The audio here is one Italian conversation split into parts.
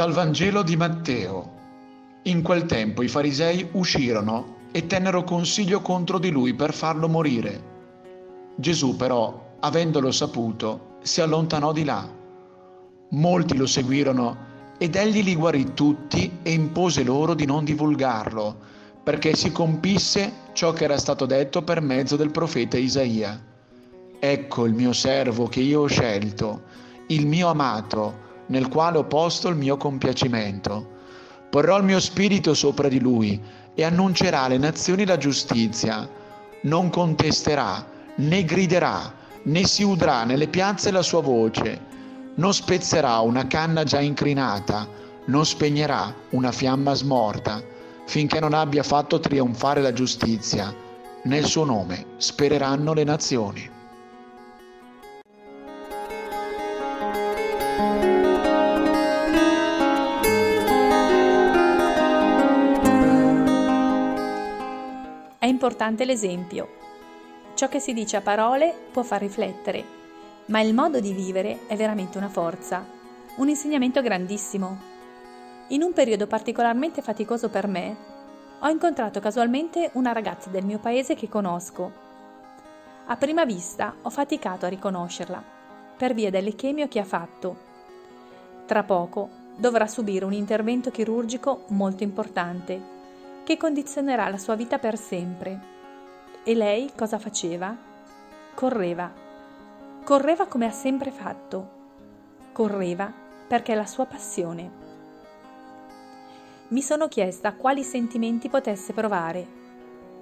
Dal Vangelo di Matteo. In quel tempo i farisei uscirono e tennero consiglio contro di lui per farlo morire. Gesù però, avendolo saputo, si allontanò di là. Molti lo seguirono ed egli li guarì tutti e impose loro di non divulgarlo, perché si compisse ciò che era stato detto per mezzo del profeta Isaia. Ecco il mio servo che io ho scelto, il mio amato, nel quale ho posto il mio compiacimento. Porrò il mio spirito sopra di lui e annuncerà alle nazioni la giustizia. Non contesterà, né griderà, né si udrà nelle piazze la sua voce. Non spezzerà una canna già incrinata, non spegnerà una fiamma smorta, finché non abbia fatto trionfare la giustizia. Nel suo nome spereranno le nazioni. Importante l'esempio. Ciò che si dice a parole può far riflettere, ma il modo di vivere è veramente una forza, un insegnamento grandissimo. In un periodo particolarmente faticoso per me, ho incontrato casualmente una ragazza del mio paese che conosco. A prima vista ho faticato a riconoscerla, per via dell'echemio che ha fatto. Tra poco dovrà subire un intervento chirurgico molto importante che condizionerà la sua vita per sempre. E lei cosa faceva? Correva. Correva come ha sempre fatto. Correva perché è la sua passione. Mi sono chiesta quali sentimenti potesse provare,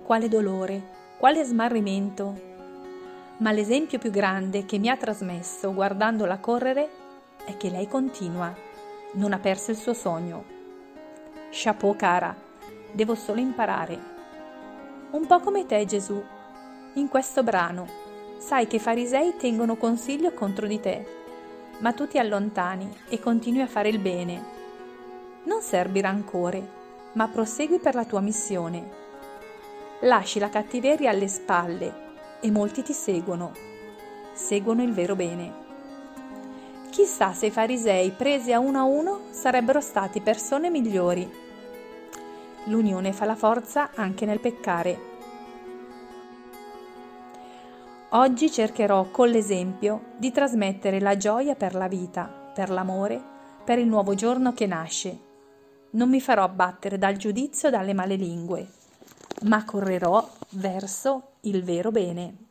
quale dolore, quale smarrimento. Ma l'esempio più grande che mi ha trasmesso guardandola correre è che lei continua, non ha perso il suo sogno. Chapeau cara! Devo solo imparare. Un po' come te, Gesù. In questo brano, sai che i farisei tengono consiglio contro di te, ma tu ti allontani e continui a fare il bene. Non serbi rancore, ma prosegui per la tua missione. Lasci la cattiveria alle spalle e molti ti seguono. Seguono il vero bene. Chissà se i farisei presi a uno a uno sarebbero stati persone migliori L'unione fa la forza anche nel peccare. Oggi cercherò con l'esempio di trasmettere la gioia per la vita, per l'amore, per il nuovo giorno che nasce. Non mi farò abbattere dal giudizio dalle male lingue, ma correrò verso il vero bene.